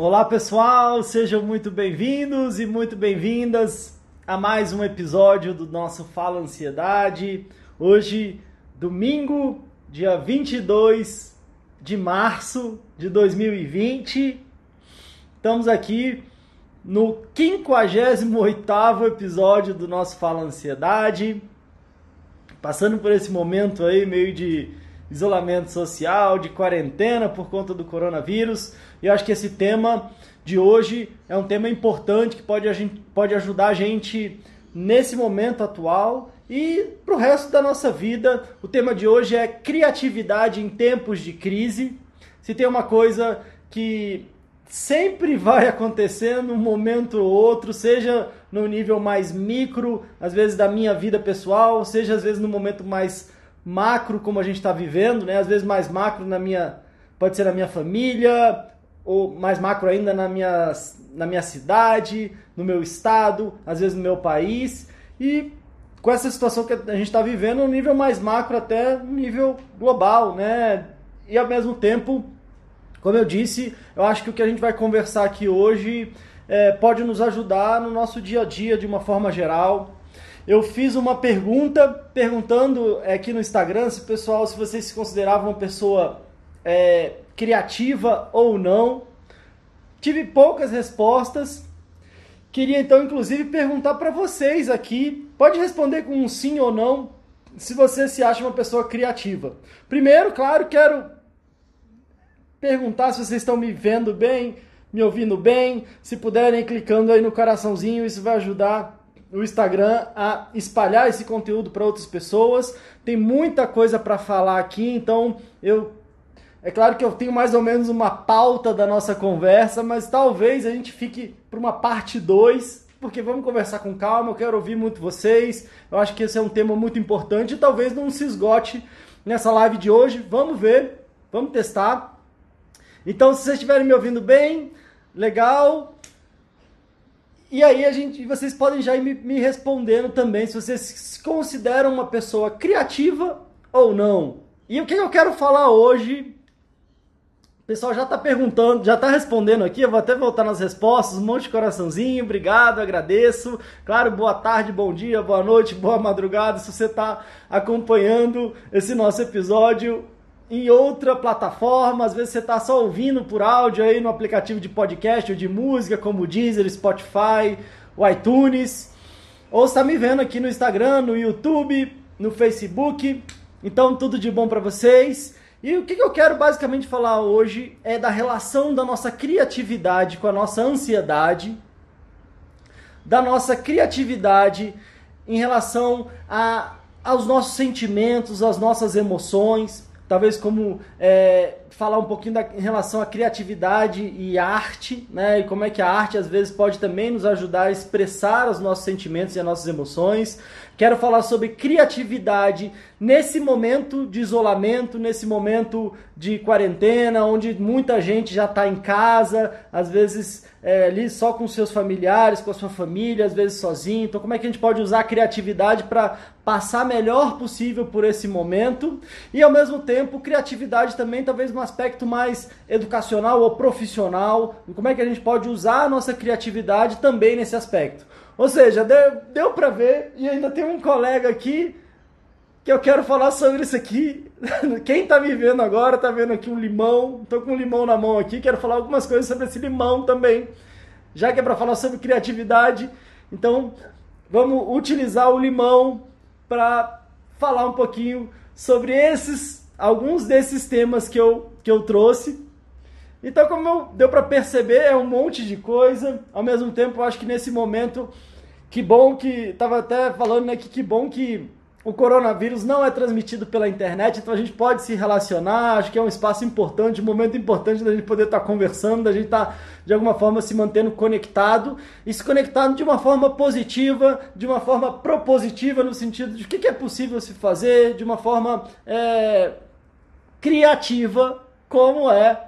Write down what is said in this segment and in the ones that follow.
Olá pessoal, sejam muito bem-vindos e muito bem-vindas a mais um episódio do nosso Fala Ansiedade. Hoje, domingo, dia 22 de março de 2020. Estamos aqui no 58º episódio do nosso Fala Ansiedade. Passando por esse momento aí meio de isolamento social, de quarentena por conta do coronavírus. E eu acho que esse tema de hoje é um tema importante que pode, a gente, pode ajudar a gente nesse momento atual e para o resto da nossa vida. O tema de hoje é criatividade em tempos de crise. Se tem uma coisa que sempre vai acontecer num momento ou outro, seja no nível mais micro, às vezes da minha vida pessoal, seja às vezes no momento mais macro como a gente está vivendo, né? Às vezes mais macro na minha, pode ser na minha família, ou mais macro ainda na minha, na minha cidade, no meu estado, às vezes no meu país. E com essa situação que a gente está vivendo, um nível mais macro até um nível global, né? E ao mesmo tempo, como eu disse, eu acho que o que a gente vai conversar aqui hoje é, pode nos ajudar no nosso dia a dia de uma forma geral eu fiz uma pergunta perguntando aqui no Instagram se pessoal, se vocês se consideravam uma pessoa é, criativa ou não. Tive poucas respostas. Queria então, inclusive, perguntar para vocês aqui. Pode responder com um sim ou não, se você se acha uma pessoa criativa. Primeiro, claro, quero perguntar se vocês estão me vendo bem, me ouvindo bem. Se puderem, clicando aí no coraçãozinho, isso vai ajudar o Instagram a espalhar esse conteúdo para outras pessoas. Tem muita coisa para falar aqui, então eu é claro que eu tenho mais ou menos uma pauta da nossa conversa, mas talvez a gente fique para uma parte 2, porque vamos conversar com calma, eu quero ouvir muito vocês. Eu acho que esse é um tema muito importante e talvez não se esgote nessa live de hoje. Vamos ver, vamos testar. Então, se vocês estiverem me ouvindo bem, legal, e aí a gente, vocês podem já ir me, me respondendo também se vocês se consideram uma pessoa criativa ou não. E o que eu quero falar hoje? O pessoal já está perguntando, já está respondendo aqui. Eu vou até voltar nas respostas. Um monte de coraçãozinho, obrigado, agradeço. Claro, boa tarde, bom dia, boa noite, boa madrugada. Se você está acompanhando esse nosso episódio, em outra plataforma, às vezes você está só ouvindo por áudio aí no aplicativo de podcast ou de música, como o Deezer, Spotify, o iTunes, ou está me vendo aqui no Instagram, no YouTube, no Facebook. Então, tudo de bom para vocês. E o que eu quero basicamente falar hoje é da relação da nossa criatividade com a nossa ansiedade, da nossa criatividade em relação a, aos nossos sentimentos, às nossas emoções, talvez como é, falar um pouquinho da, em relação à criatividade e arte, né? E como é que a arte às vezes pode também nos ajudar a expressar os nossos sentimentos e as nossas emoções. Quero falar sobre criatividade nesse momento de isolamento, nesse momento de quarentena, onde muita gente já está em casa, às vezes é, ali só com seus familiares, com a sua família, às vezes sozinho. Então, como é que a gente pode usar a criatividade para passar melhor possível por esse momento? E ao mesmo tempo, criatividade também, talvez um aspecto mais educacional ou profissional. Como é que a gente pode usar a nossa criatividade também nesse aspecto? Ou seja, deu, deu para ver e ainda tem um colega aqui que eu quero falar sobre isso aqui. Quem tá me vendo agora tá vendo aqui um limão. Tô com um limão na mão aqui, quero falar algumas coisas sobre esse limão também. Já que é para falar sobre criatividade, então vamos utilizar o limão para falar um pouquinho sobre esses alguns desses temas que eu que eu trouxe. Então, como eu, deu para perceber, é um monte de coisa. Ao mesmo tempo, eu acho que nesse momento que bom que. Tava até falando, né? Que que bom que o coronavírus não é transmitido pela internet, então a gente pode se relacionar. Acho que é um espaço importante, um momento importante da gente poder estar tá conversando, da gente estar tá, de alguma forma se mantendo conectado e se conectado de uma forma positiva, de uma forma propositiva, no sentido de o que, é possível se fazer, de uma forma é, criativa, como é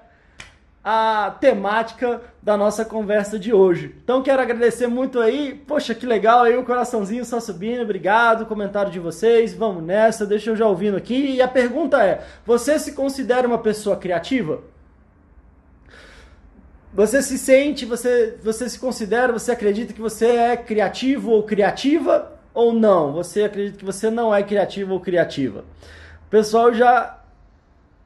a temática da nossa conversa de hoje. Então quero agradecer muito aí, poxa, que legal aí o coraçãozinho só subindo, obrigado, comentário de vocês, vamos nessa, deixa eu já ouvindo aqui. E a pergunta é: você se considera uma pessoa criativa? você se sente, você, você se considera, você acredita que você é criativo ou criativa ou não? Você acredita que você não é criativo ou criativa? O pessoal já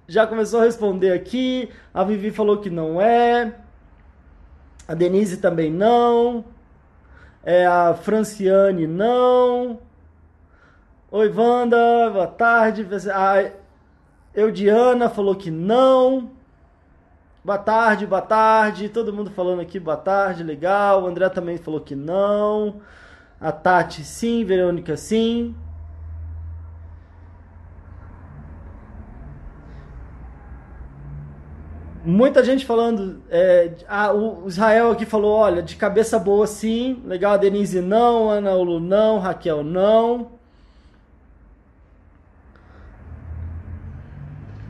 já começou a responder aqui. A Vivi falou que não é. A Denise também não. É, a Franciane não. Oi, Wanda, boa tarde. A Eudiana falou que não. Boa tarde, boa tarde. Todo mundo falando aqui, boa tarde, legal. O André também falou que não. A Tati, sim. Verônica, sim. Muita gente falando. É, ah, o Israel aqui falou: olha, de cabeça boa sim. Legal, a Denise não. Ana Ulu não. Raquel não.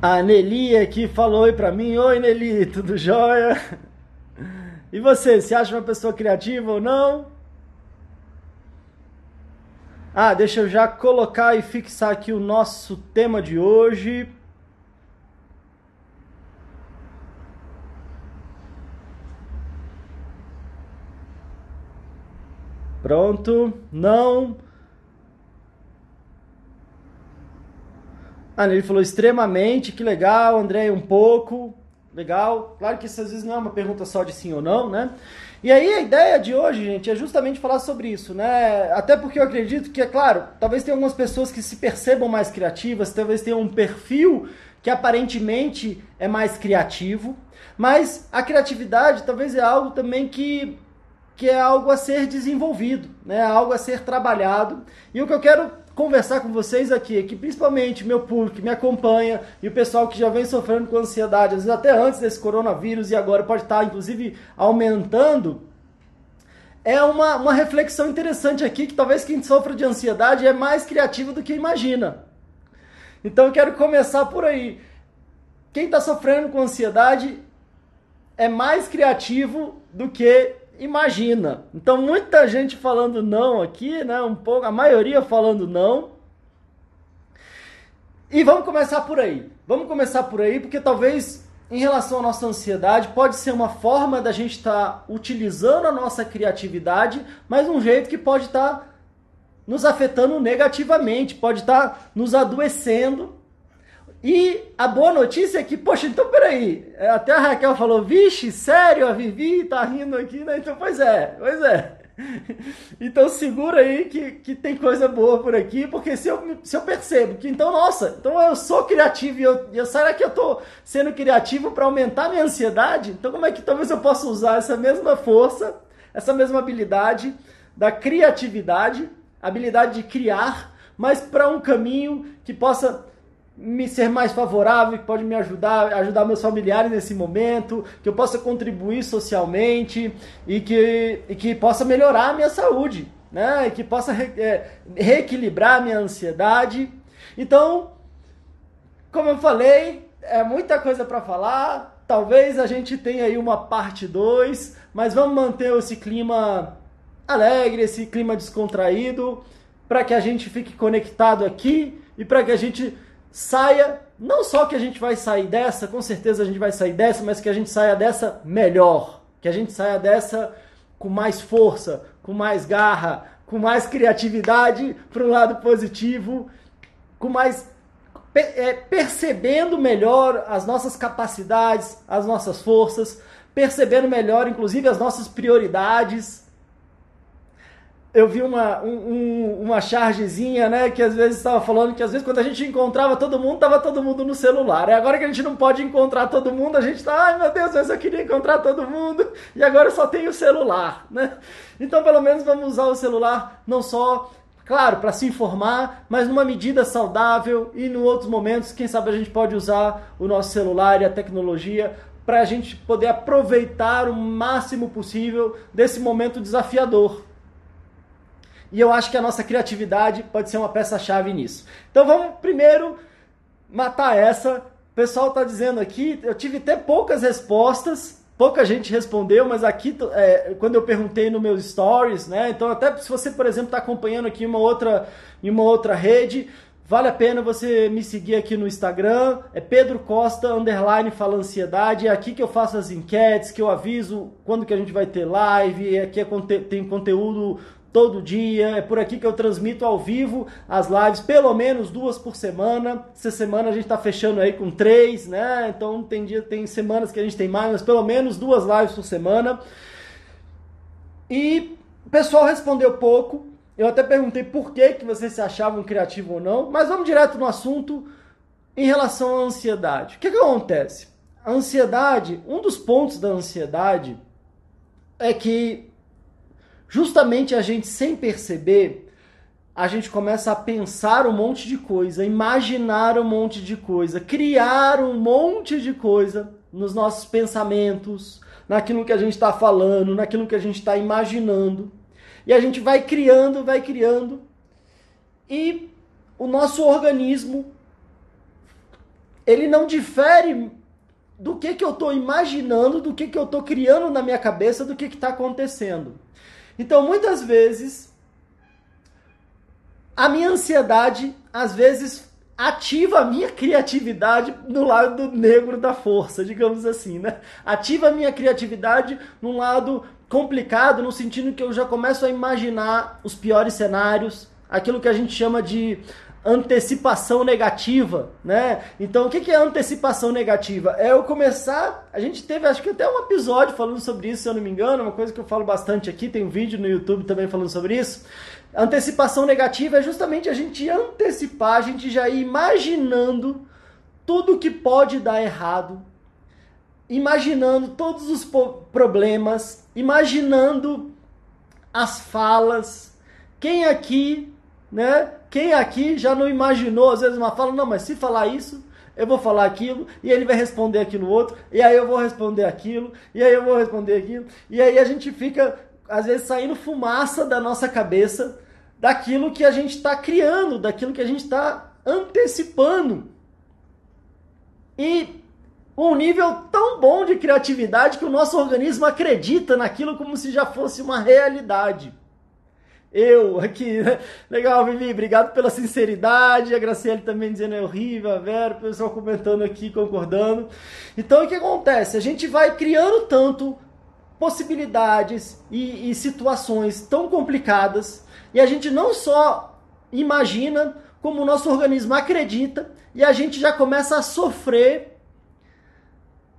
A Nelly aqui falou oi pra mim. Oi, Nelly, tudo jóia? E você, se acha uma pessoa criativa ou não? Ah, deixa eu já colocar e fixar aqui o nosso tema de hoje. Pronto. Não. Ah, ele falou extremamente, que legal, André, um pouco, legal. Claro que isso às vezes não é uma pergunta só de sim ou não, né? E aí a ideia de hoje, gente, é justamente falar sobre isso, né? Até porque eu acredito que, é claro, talvez tenha algumas pessoas que se percebam mais criativas, talvez tenham um perfil que aparentemente é mais criativo, mas a criatividade talvez é algo também que que é algo a ser desenvolvido, né? algo a ser trabalhado. E o que eu quero conversar com vocês aqui, que principalmente meu público que me acompanha e o pessoal que já vem sofrendo com ansiedade, às vezes até antes desse coronavírus e agora pode estar inclusive aumentando, é uma, uma reflexão interessante aqui que talvez quem sofre de ansiedade é mais criativo do que imagina. Então eu quero começar por aí. Quem está sofrendo com ansiedade é mais criativo do que imagina. Então, muita gente falando não aqui, né? Um pouco, a maioria falando não. E vamos começar por aí. Vamos começar por aí, porque talvez em relação à nossa ansiedade, pode ser uma forma da gente estar tá utilizando a nossa criatividade, mas um jeito que pode estar tá nos afetando negativamente, pode estar tá nos adoecendo e a boa notícia é que, poxa, então peraí, é, até a Raquel falou, vixe, sério, a Vivi tá rindo aqui, né? Então, pois é, pois é. Então segura aí que, que tem coisa boa por aqui, porque se eu, se eu percebo que, então, nossa, então eu sou criativo e eu, eu será que eu tô sendo criativo para aumentar minha ansiedade? Então como é que talvez eu possa usar essa mesma força, essa mesma habilidade da criatividade, habilidade de criar, mas para um caminho que possa me ser mais favorável, que pode me ajudar, ajudar meus familiares nesse momento, que eu possa contribuir socialmente e que, e que possa melhorar a minha saúde, né? E que possa re, é, reequilibrar a minha ansiedade. Então, como eu falei, é muita coisa para falar. Talvez a gente tenha aí uma parte 2, mas vamos manter esse clima alegre, esse clima descontraído, para que a gente fique conectado aqui e para que a gente saia, não só que a gente vai sair dessa, com certeza a gente vai sair dessa, mas que a gente saia dessa melhor, que a gente saia dessa com mais força, com mais garra, com mais criatividade para um lado positivo, com mais é, percebendo melhor as nossas capacidades, as nossas forças, percebendo melhor, inclusive, as nossas prioridades eu vi uma, um, uma chargezinha, né, que às vezes estava falando que às vezes quando a gente encontrava todo mundo, tava todo mundo no celular. E agora que a gente não pode encontrar todo mundo, a gente tá, ai meu Deus, mas eu queria encontrar todo mundo e agora só tem o celular, né? Então pelo menos vamos usar o celular não só Claro, para se informar, mas numa medida saudável e em outros momentos, quem sabe a gente pode usar o nosso celular e a tecnologia para a gente poder aproveitar o máximo possível desse momento desafiador. E eu acho que a nossa criatividade pode ser uma peça-chave nisso. Então vamos primeiro matar essa. O pessoal está dizendo aqui, eu tive até poucas respostas, pouca gente respondeu, mas aqui, é, quando eu perguntei no meus stories, né? Então, até se você, por exemplo, está acompanhando aqui uma outra, em uma outra rede, Vale a pena você me seguir aqui no Instagram, é Pedro Costa, underline Fala Ansiedade, é aqui que eu faço as enquetes, que eu aviso quando que a gente vai ter live, aqui é, tem conteúdo todo dia, é por aqui que eu transmito ao vivo as lives, pelo menos duas por semana. Essa semana a gente está fechando aí com três, né? Então tem dia, tem semanas que a gente tem mais, mas pelo menos duas lives por semana. E o pessoal respondeu pouco, eu até perguntei por que, que vocês se achavam criativo ou não, mas vamos direto no assunto em relação à ansiedade. O que, que acontece? A ansiedade, um dos pontos da ansiedade é que justamente a gente sem perceber, a gente começa a pensar um monte de coisa, imaginar um monte de coisa, criar um monte de coisa nos nossos pensamentos, naquilo que a gente está falando, naquilo que a gente está imaginando. E a gente vai criando, vai criando. E o nosso organismo ele não difere do que, que eu estou imaginando, do que, que eu estou criando na minha cabeça, do que está acontecendo. Então, muitas vezes, a minha ansiedade, às vezes, ativa a minha criatividade no lado negro da força, digamos assim, né? Ativa a minha criatividade num lado complicado, no sentido que eu já começo a imaginar os piores cenários, aquilo que a gente chama de antecipação negativa, né? Então, o que é antecipação negativa? É eu começar. A gente teve, acho que até um episódio falando sobre isso, se eu não me engano, uma coisa que eu falo bastante aqui. Tem um vídeo no YouTube também falando sobre isso. Antecipação negativa é justamente a gente antecipar, a gente já ir imaginando tudo que pode dar errado, imaginando todos os problemas, imaginando as falas. Quem aqui, né? Quem aqui já não imaginou, às vezes, uma fala, não, mas se falar isso, eu vou falar aquilo, e ele vai responder aquilo outro, e aí eu vou responder aquilo, e aí eu vou responder aquilo, e aí a gente fica, às vezes, saindo fumaça da nossa cabeça daquilo que a gente está criando, daquilo que a gente está antecipando. E um nível tão bom de criatividade que o nosso organismo acredita naquilo como se já fosse uma realidade. Eu aqui, né? legal, Vivi, obrigado pela sinceridade. A Graciele também dizendo é horrível, a Vera, o pessoal comentando aqui, concordando. Então o que acontece? A gente vai criando tanto possibilidades e, e situações tão complicadas e a gente não só imagina, como o nosso organismo acredita e a gente já começa a sofrer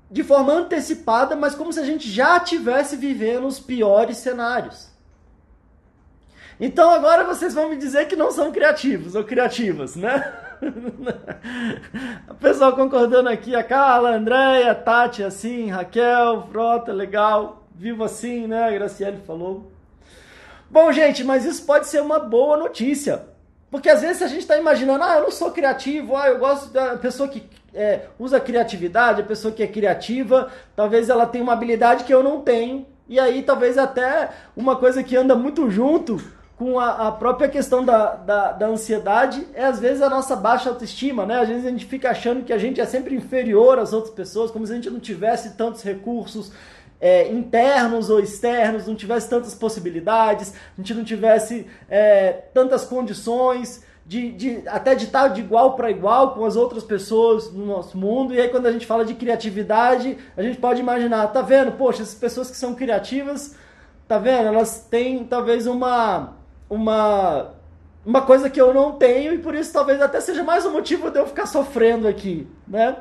de forma antecipada, mas como se a gente já estivesse vivendo os piores cenários. Então agora vocês vão me dizer que não são criativos ou criativas, né? o pessoal concordando aqui, a Carla, a Andréia, a Tati, assim, Raquel, Frota, legal, vivo assim, né? A Graciele falou. Bom, gente, mas isso pode ser uma boa notícia. Porque às vezes a gente está imaginando, ah, eu não sou criativo, ah, eu gosto da pessoa que é, usa criatividade, a pessoa que é criativa, talvez ela tenha uma habilidade que eu não tenho. E aí talvez até uma coisa que anda muito junto com a, a própria questão da, da, da, ansiedade é às vezes a nossa baixa autoestima, né? Às vezes a gente fica achando que a gente é sempre inferior às outras pessoas, como se a gente não tivesse tantos recursos, é, internos ou externos, não tivesse tantas possibilidades, a gente não tivesse é, tantas condições de, de, até de estar de igual para igual com as outras pessoas no nosso mundo. E aí quando a gente fala de criatividade, a gente pode imaginar, tá vendo? Poxa, essas pessoas que são criativas, tá vendo? Elas têm talvez uma uma uma coisa que eu não tenho e por isso talvez até seja mais um motivo de eu ficar sofrendo aqui, né?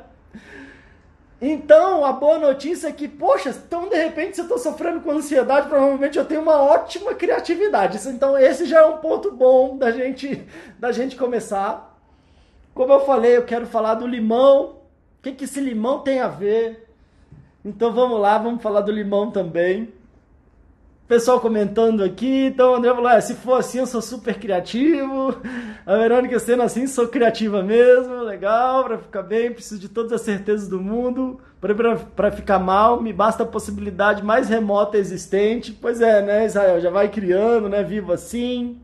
Então, a boa notícia é que, poxa, então de repente se eu estou sofrendo com ansiedade, provavelmente eu tenho uma ótima criatividade. Então, esse já é um ponto bom da gente, da gente começar. Como eu falei, eu quero falar do limão. O que, que esse limão tem a ver? Então vamos lá, vamos falar do limão também. Pessoal comentando aqui, então o André falou: é, se for assim, eu sou super criativo. A Verônica sendo assim, sou criativa mesmo, legal, para ficar bem, preciso de todas as certezas do mundo. Para ficar mal, me basta a possibilidade mais remota existente. Pois é, né, Israel? Já vai criando, né? Vivo assim.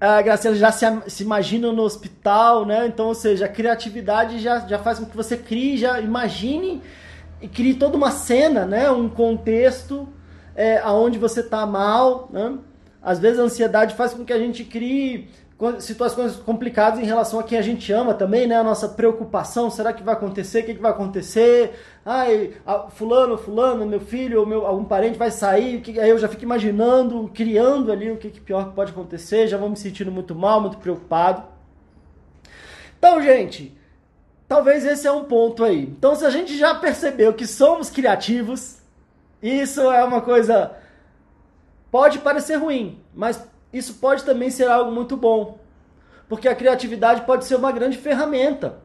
A Graciela já se, se imagina no hospital, né? Então, ou seja, a criatividade já, já faz com que você crie, já imagine e crie toda uma cena, né? Um contexto é, aonde você está mal, né? Às vezes a ansiedade faz com que a gente crie situações complicadas em relação a quem a gente ama também, né? A nossa preocupação, será que vai acontecer? O que, que vai acontecer? Ai, fulano, fulano, meu filho ou meu, algum parente vai sair, que, aí eu já fico imaginando, criando ali o que, que pior pode acontecer, já vou me sentindo muito mal, muito preocupado. Então, gente, talvez esse é um ponto aí. Então, se a gente já percebeu que somos criativos, isso é uma coisa pode parecer ruim, mas isso pode também ser algo muito bom. Porque a criatividade pode ser uma grande ferramenta.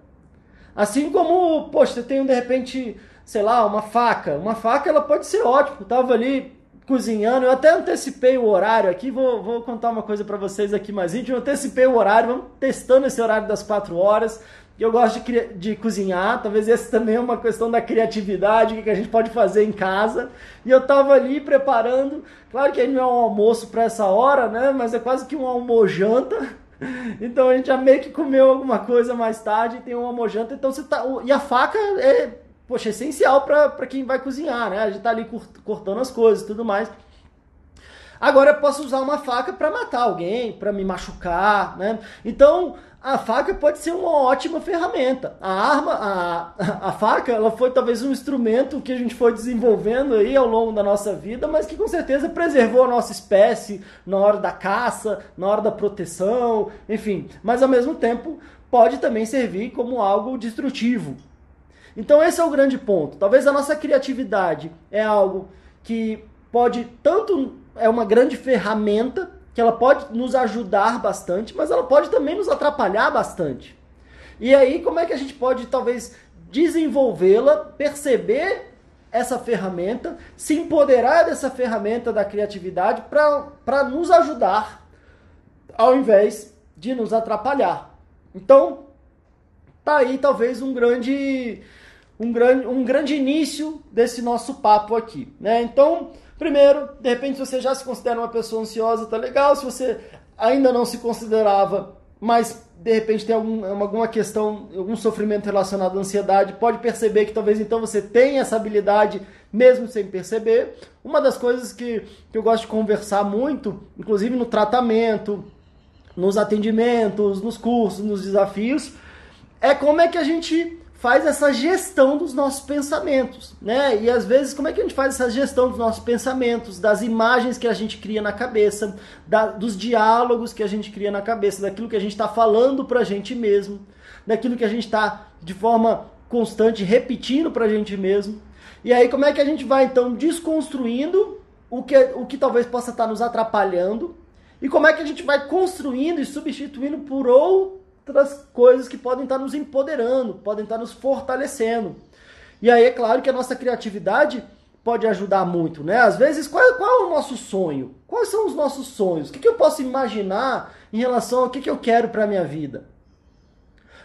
Assim como, poxa, você tem de repente, sei lá, uma faca. Uma faca ela pode ser ótima. Eu tava ali cozinhando, eu até antecipei o horário aqui, vou, vou contar uma coisa para vocês aqui mais íntimo. Eu antecipei o horário, vamos testando esse horário das 4 horas. Eu gosto de, de cozinhar, talvez esse também é uma questão da criatividade, que a gente pode fazer em casa. E eu estava ali preparando, claro que não é um almoço para essa hora, né? Mas é quase que um almojanta. Então a gente já meio que comeu alguma coisa mais tarde, tem um almojanta. Então você tá. E a faca é, poxa, essencial para quem vai cozinhar, né? A gente tá ali cortando as coisas e tudo mais. Agora eu posso usar uma faca para matar alguém, para me machucar, né? Então a faca pode ser uma ótima ferramenta. A arma, a, a faca, ela foi talvez um instrumento que a gente foi desenvolvendo aí ao longo da nossa vida, mas que com certeza preservou a nossa espécie na hora da caça, na hora da proteção, enfim. Mas ao mesmo tempo pode também servir como algo destrutivo. Então esse é o grande ponto. Talvez a nossa criatividade é algo que pode tanto é uma grande ferramenta que ela pode nos ajudar bastante, mas ela pode também nos atrapalhar bastante. E aí, como é que a gente pode talvez desenvolvê-la, perceber essa ferramenta, se empoderar dessa ferramenta da criatividade para nos ajudar, ao invés de nos atrapalhar. Então, tá aí talvez um grande um grande, um grande início desse nosso papo aqui, né? Então, Primeiro, de repente você já se considera uma pessoa ansiosa, tá legal. Se você ainda não se considerava, mas de repente tem algum, alguma questão, algum sofrimento relacionado à ansiedade, pode perceber que talvez então você tenha essa habilidade mesmo sem perceber. Uma das coisas que, que eu gosto de conversar muito, inclusive no tratamento, nos atendimentos, nos cursos, nos desafios, é como é que a gente faz essa gestão dos nossos pensamentos, né? E às vezes, como é que a gente faz essa gestão dos nossos pensamentos, das imagens que a gente cria na cabeça, da, dos diálogos que a gente cria na cabeça, daquilo que a gente está falando para a gente mesmo, daquilo que a gente está de forma constante repetindo para a gente mesmo. E aí, como é que a gente vai então desconstruindo o que, o que talvez possa estar tá nos atrapalhando e como é que a gente vai construindo e substituindo por outro outras coisas que podem estar nos empoderando, podem estar nos fortalecendo. E aí é claro que a nossa criatividade pode ajudar muito, né? Às vezes, qual, qual é o nosso sonho? Quais são os nossos sonhos? O que, que eu posso imaginar em relação ao que, que eu quero para a minha vida?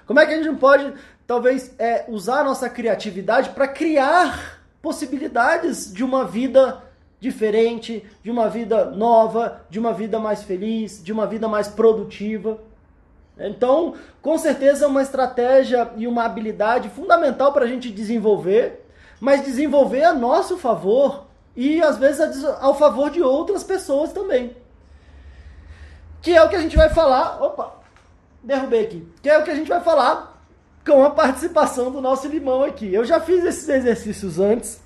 Como é que a gente pode, talvez, é, usar a nossa criatividade para criar possibilidades de uma vida diferente, de uma vida nova, de uma vida mais feliz, de uma vida mais produtiva? Então, com certeza é uma estratégia e uma habilidade fundamental para a gente desenvolver, mas desenvolver a nosso favor e às vezes ao favor de outras pessoas também. Que é o que a gente vai falar. Opa, derrubei aqui. Que é o que a gente vai falar com a participação do nosso limão aqui. Eu já fiz esses exercícios antes.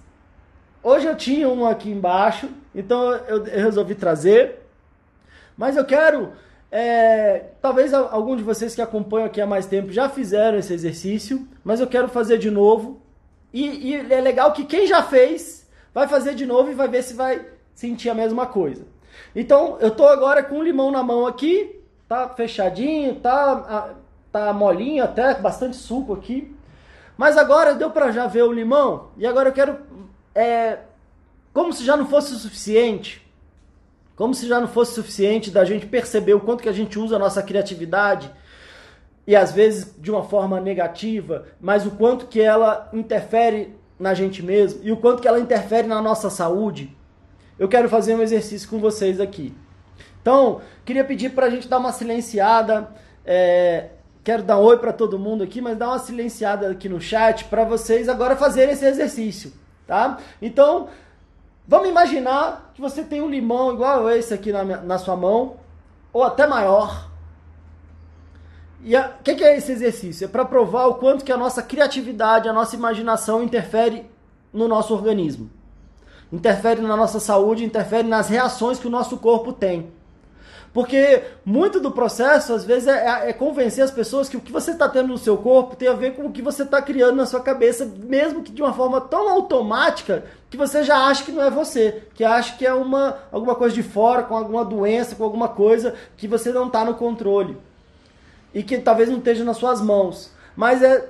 Hoje eu tinha um aqui embaixo, então eu resolvi trazer. Mas eu quero é, talvez algum de vocês que acompanham aqui há mais tempo já fizeram esse exercício, mas eu quero fazer de novo. E, e, é legal que quem já fez vai fazer de novo e vai ver se vai sentir a mesma coisa. Então, eu tô agora com o limão na mão aqui, tá fechadinho, tá, tá molinho até, bastante suco aqui. Mas agora deu para já ver o limão e agora eu quero, é, como se já não fosse o suficiente, como se já não fosse suficiente da gente perceber o quanto que a gente usa a nossa criatividade e às vezes de uma forma negativa, mas o quanto que ela interfere na gente mesmo e o quanto que ela interfere na nossa saúde. Eu quero fazer um exercício com vocês aqui. Então, queria pedir para a gente dar uma silenciada. É, quero dar um oi para todo mundo aqui, mas dar uma silenciada aqui no chat para vocês agora fazerem esse exercício, tá? Então, Vamos imaginar que você tem um limão igual esse aqui na, na sua mão, ou até maior. E o que, que é esse exercício? É para provar o quanto que a nossa criatividade, a nossa imaginação interfere no nosso organismo. Interfere na nossa saúde, interfere nas reações que o nosso corpo tem. Porque muito do processo, às vezes, é, é convencer as pessoas que o que você está tendo no seu corpo tem a ver com o que você está criando na sua cabeça, mesmo que de uma forma tão automática que você já acha que não é você, que acha que é uma, alguma coisa de fora, com alguma doença, com alguma coisa que você não está no controle. E que talvez não esteja nas suas mãos. Mas é.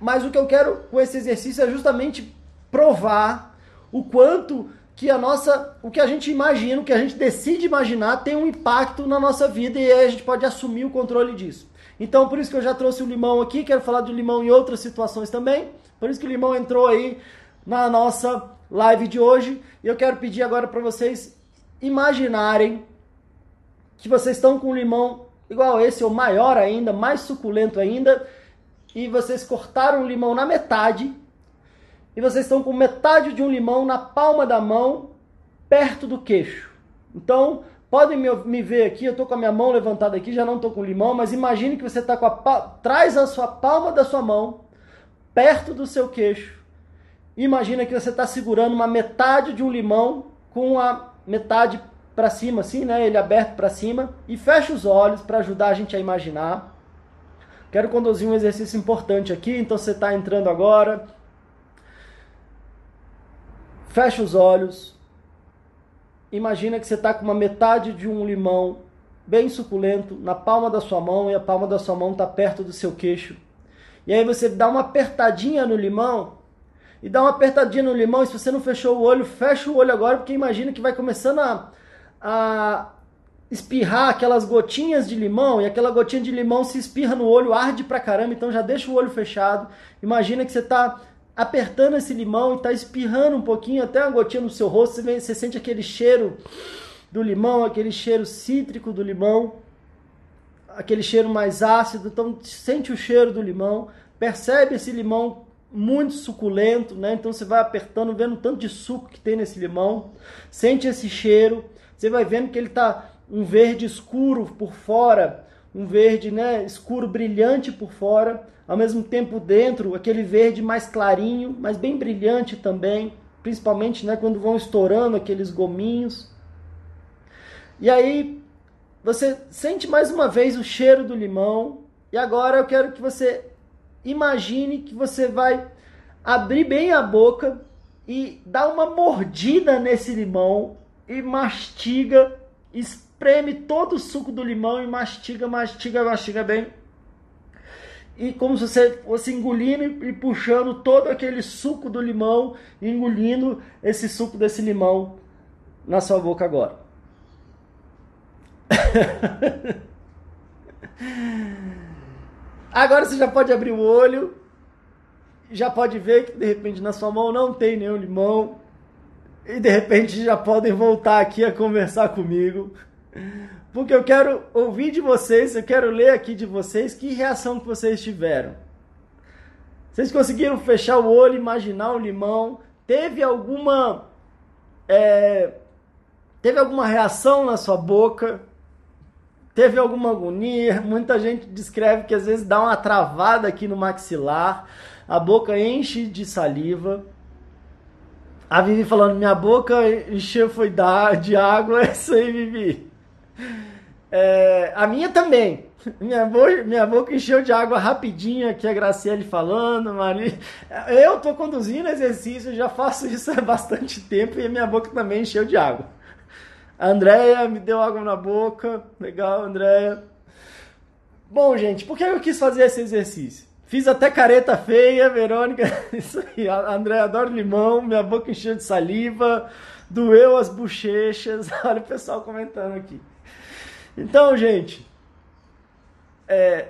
Mas o que eu quero com esse exercício é justamente provar o quanto que a nossa, o que a gente imagina, o que a gente decide imaginar tem um impacto na nossa vida e aí a gente pode assumir o controle disso. Então, por isso que eu já trouxe o limão aqui, quero falar do limão em outras situações também. Por isso que o limão entrou aí na nossa live de hoje. E eu quero pedir agora para vocês imaginarem que vocês estão com um limão igual esse, ou maior ainda, mais suculento ainda, e vocês cortaram o limão na metade e vocês estão com metade de um limão na palma da mão, perto do queixo. Então, podem me, me ver aqui, eu estou com a minha mão levantada aqui, já não estou com limão, mas imagine que você está com a traz a sua palma da sua mão perto do seu queixo. Imagina que você está segurando uma metade de um limão com a metade para cima, assim, né? Ele aberto para cima e fecha os olhos para ajudar a gente a imaginar. Quero conduzir um exercício importante aqui, então você está entrando agora, Fecha os olhos. Imagina que você está com uma metade de um limão bem suculento na palma da sua mão e a palma da sua mão está perto do seu queixo. E aí você dá uma apertadinha no limão e dá uma apertadinha no limão. E se você não fechou o olho, fecha o olho agora, porque imagina que vai começando a, a espirrar aquelas gotinhas de limão e aquela gotinha de limão se espirra no olho, arde pra caramba. Então já deixa o olho fechado. Imagina que você está apertando esse limão e está espirrando um pouquinho, até uma gotinha no seu rosto, você, vê, você sente aquele cheiro do limão, aquele cheiro cítrico do limão, aquele cheiro mais ácido, então sente o cheiro do limão, percebe esse limão muito suculento, né? Então você vai apertando, vendo o tanto de suco que tem nesse limão, sente esse cheiro, você vai vendo que ele está um verde escuro por fora, um verde né, escuro brilhante por fora, ao mesmo tempo dentro aquele verde mais clarinho, mas bem brilhante também, principalmente né, quando vão estourando aqueles gominhos. E aí você sente mais uma vez o cheiro do limão. E agora eu quero que você imagine que você vai abrir bem a boca e dar uma mordida nesse limão e mastiga, espreme todo o suco do limão e mastiga, mastiga, mastiga bem e como se você fosse engolindo e puxando todo aquele suco do limão, engolindo esse suco desse limão na sua boca agora. agora você já pode abrir o olho, já pode ver que de repente na sua mão não tem nenhum limão, e de repente já podem voltar aqui a conversar comigo porque eu quero ouvir de vocês, eu quero ler aqui de vocês que reação que vocês tiveram. Vocês conseguiram fechar o olho, imaginar o limão? Teve alguma é, teve alguma reação na sua boca? Teve alguma agonia? Muita gente descreve que às vezes dá uma travada aqui no maxilar, a boca enche de saliva. A Vivi falando, minha boca encheu foi de água, é isso aí, Vivi. É, a minha também. Minha boca, minha boca encheu de água rapidinho aqui, a Graciele falando, Mari. Eu tô conduzindo exercício, já faço isso há bastante tempo e minha boca também encheu de água. A Andréia me deu água na boca. Legal, Andréia. Bom, gente, por que eu quis fazer esse exercício? Fiz até careta feia, Verônica. Isso aí, a Andréia adora limão, minha boca encheu de saliva, doeu as bochechas. Olha o pessoal comentando aqui. Então, gente, é,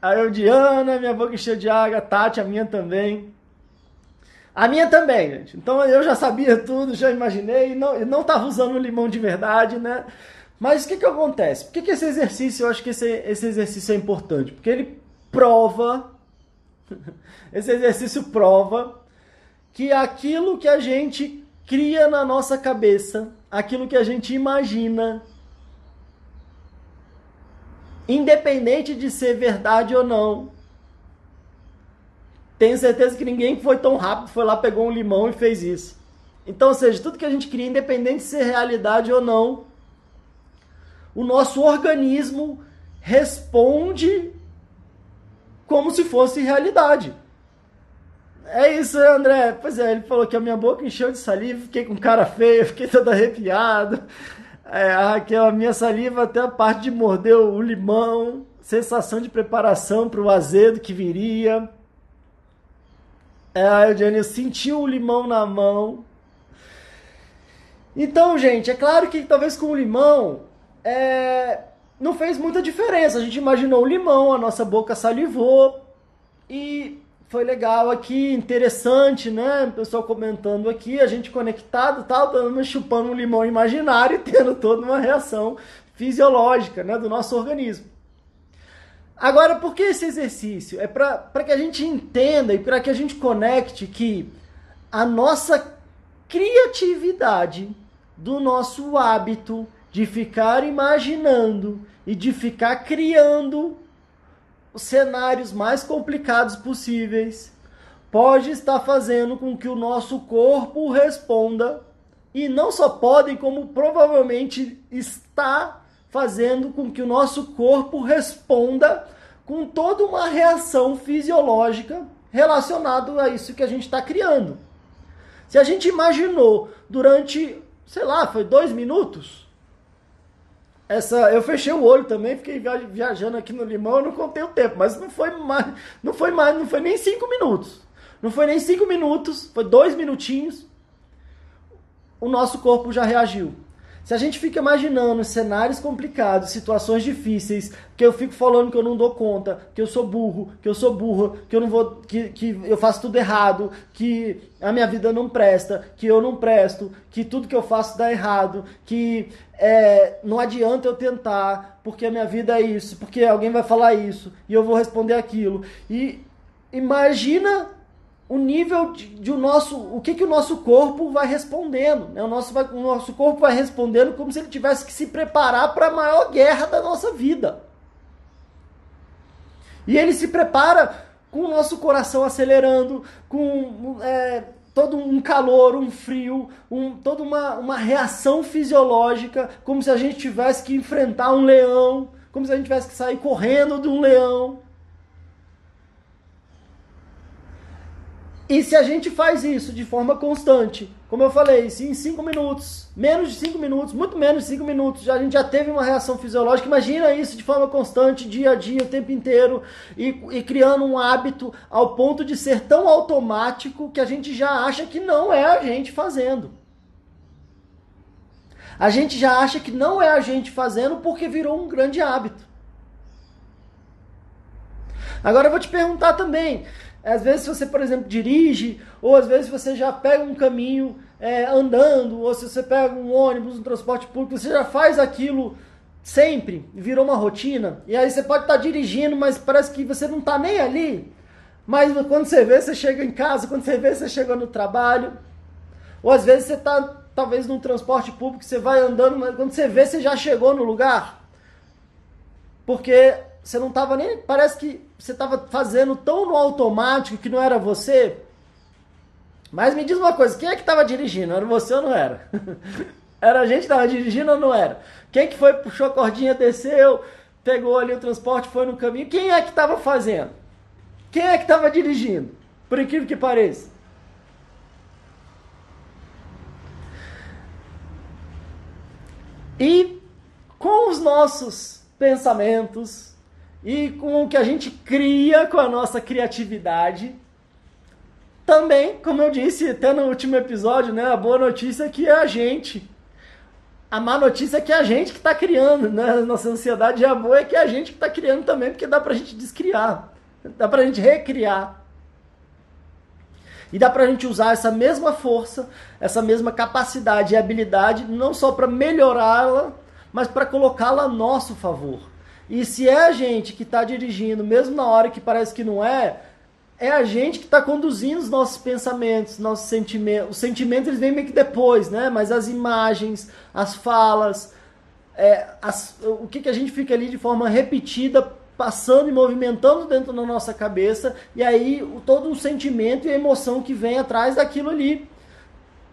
a Eudiana, minha boca encheu de água, a Tati, a minha também. A minha também, gente. Então eu já sabia tudo, já imaginei, não, não estava usando limão de verdade, né? Mas o que, que acontece? Por que, que esse exercício, eu acho que esse, esse exercício é importante? Porque ele prova, esse exercício prova que aquilo que a gente cria na nossa cabeça, aquilo que a gente imagina, independente de ser verdade ou não. Tenho certeza que ninguém foi tão rápido, foi lá, pegou um limão e fez isso. Então, ou seja, tudo que a gente cria, independente de ser realidade ou não, o nosso organismo responde como se fosse realidade. É isso, André. Pois é, ele falou que a minha boca encheu de saliva, fiquei com cara feia, fiquei todo arrepiado. É, a Raquel, a minha saliva até a parte de morder o limão, sensação de preparação para o azedo que viria. É, a Eugênia sentiu o limão na mão. Então, gente, é claro que talvez com o limão é, não fez muita diferença. A gente imaginou o limão, a nossa boca salivou e foi legal aqui, interessante, né? O pessoal comentando aqui, a gente conectado, tal, chupando um limão imaginário e tendo toda uma reação fisiológica, né, do nosso organismo. Agora, por que esse exercício? É para que a gente entenda e para que a gente conecte que a nossa criatividade do nosso hábito de ficar imaginando e de ficar criando os cenários mais complicados possíveis, pode estar fazendo com que o nosso corpo responda, e não só pode, como provavelmente está fazendo com que o nosso corpo responda com toda uma reação fisiológica relacionada a isso que a gente está criando. Se a gente imaginou durante, sei lá, foi dois minutos, essa, eu fechei o olho também, fiquei viajando aqui no limão, não contei o tempo, mas não foi mais, não foi mais, não foi nem cinco minutos. Não foi nem cinco minutos, foi dois minutinhos. O nosso corpo já reagiu. Se a gente fica imaginando cenários complicados, situações difíceis, que eu fico falando que eu não dou conta, que eu sou burro, que eu sou burro, que eu não vou, que, que eu faço tudo errado, que a minha vida não presta, que eu não presto, que tudo que eu faço dá errado, que é, não adianta eu tentar, porque a minha vida é isso, porque alguém vai falar isso e eu vou responder aquilo. E imagina o nível de, de, o nosso, o que, que o nosso corpo vai respondendo. Né? O, nosso vai, o nosso corpo vai respondendo como se ele tivesse que se preparar para a maior guerra da nossa vida. E ele se prepara com o nosso coração acelerando, com é, todo um calor, um frio, um, toda uma, uma reação fisiológica, como se a gente tivesse que enfrentar um leão, como se a gente tivesse que sair correndo de um leão. E se a gente faz isso de forma constante, como eu falei, se em 5 minutos, menos de 5 minutos, muito menos de 5 minutos, a gente já teve uma reação fisiológica, imagina isso de forma constante, dia a dia, o tempo inteiro, e, e criando um hábito ao ponto de ser tão automático que a gente já acha que não é a gente fazendo. A gente já acha que não é a gente fazendo porque virou um grande hábito. Agora eu vou te perguntar também, às vezes você, por exemplo, dirige, ou às vezes você já pega um caminho é, andando, ou se você pega um ônibus, um transporte público, você já faz aquilo sempre, virou uma rotina, e aí você pode estar tá dirigindo, mas parece que você não está nem ali. Mas quando você vê, você chega em casa, quando você vê, você chega no trabalho. Ou às vezes você está, talvez, num transporte público, você vai andando, mas quando você vê, você já chegou no lugar. Porque você não estava nem. Parece que você estava fazendo tão no automático que não era você. Mas me diz uma coisa, quem é que estava dirigindo? Era você ou não era? era a gente que estava dirigindo ou não era? Quem que foi, puxou a cordinha, desceu, pegou ali o transporte, foi no caminho? Quem é que estava fazendo? Quem é que estava dirigindo? Por incrível que pareça. E com os nossos pensamentos, e com o que a gente cria com a nossa criatividade. Também, como eu disse até no último episódio, né, a boa notícia é que é a gente. A má notícia é que é a gente que está criando, né? Nossa ansiedade é a boa é que é a gente que está criando também, porque dá pra gente descriar, dá pra gente recriar. E dá pra gente usar essa mesma força, essa mesma capacidade e habilidade, não só para melhorá-la, mas para colocá-la a nosso favor. E se é a gente que está dirigindo, mesmo na hora que parece que não é, é a gente que está conduzindo os nossos pensamentos, nossos sentimentos. Os sentimentos eles vêm meio que depois, né? Mas as imagens, as falas, é, as, o que, que a gente fica ali de forma repetida, passando e movimentando dentro da nossa cabeça, e aí o, todo o sentimento e a emoção que vem atrás daquilo ali.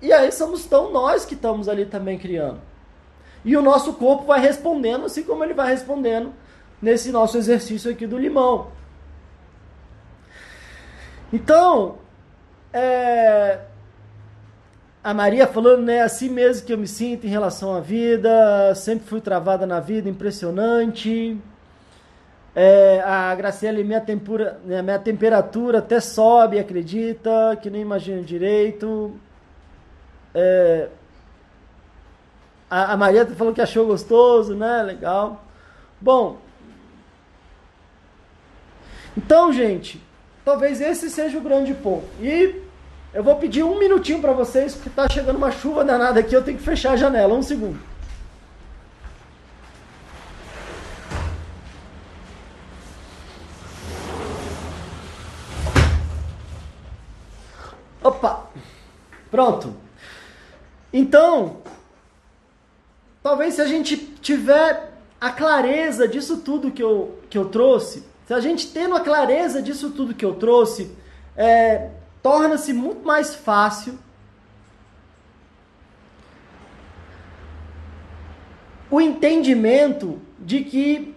E aí somos tão nós que estamos ali também criando. E o nosso corpo vai respondendo, assim como ele vai respondendo nesse nosso exercício aqui do limão. Então, é, a Maria falando, né, assim mesmo que eu me sinto em relação à vida, sempre fui travada na vida, impressionante. É, a Graciela, minha, tempura, né, minha temperatura até sobe, acredita, que nem imagino direito. É, a, a Maria falou que achou gostoso, né? Legal. Bom, então, gente, talvez esse seja o grande ponto. E eu vou pedir um minutinho para vocês, porque está chegando uma chuva danada aqui, eu tenho que fechar a janela. Um segundo. Opa! Pronto. Então, talvez se a gente tiver a clareza disso tudo que eu, que eu trouxe, se a gente tendo a clareza disso tudo que eu trouxe, é, torna-se muito mais fácil o entendimento de que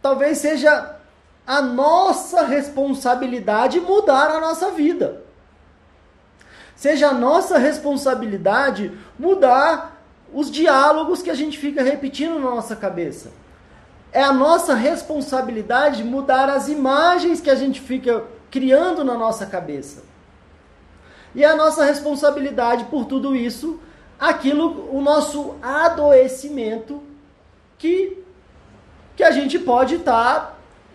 talvez seja a nossa responsabilidade mudar a nossa vida. Seja a nossa responsabilidade mudar os diálogos que a gente fica repetindo na nossa cabeça. É a nossa responsabilidade mudar as imagens que a gente fica criando na nossa cabeça. E a nossa responsabilidade por tudo isso, aquilo, o nosso adoecimento que, que a gente pode estar tá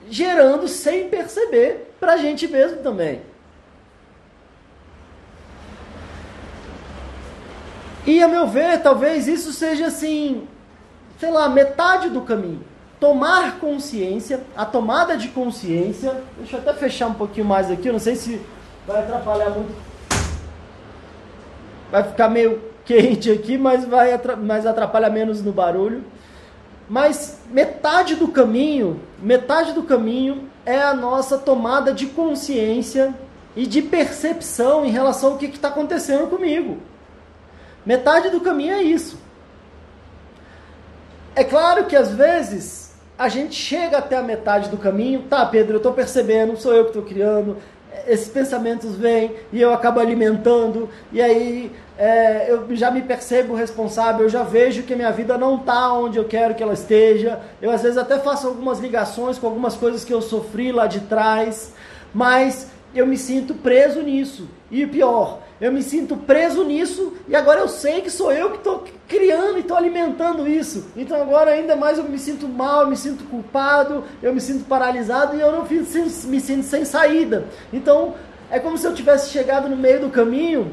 gerando sem perceber para a gente mesmo também. E a meu ver, talvez isso seja assim, sei lá, metade do caminho. Tomar consciência, a tomada de consciência. Deixa eu até fechar um pouquinho mais aqui, eu não sei se vai atrapalhar muito vai ficar meio quente aqui, mas vai mas atrapalha menos no barulho. Mas metade do caminho, metade do caminho é a nossa tomada de consciência e de percepção em relação ao que está acontecendo comigo. Metade do caminho é isso. É claro que às vezes a gente chega até a metade do caminho, tá, Pedro, eu estou percebendo, sou eu que estou criando, esses pensamentos vêm e eu acabo alimentando, e aí é, eu já me percebo responsável, eu já vejo que minha vida não está onde eu quero que ela esteja. Eu às vezes até faço algumas ligações com algumas coisas que eu sofri lá de trás, mas eu me sinto preso nisso. E pior, eu me sinto preso nisso e agora eu sei que sou eu que estou criando e estou alimentando isso. Então agora ainda mais eu me sinto mal, eu me sinto culpado, eu me sinto paralisado e eu não me sinto sem saída. Então é como se eu tivesse chegado no meio do caminho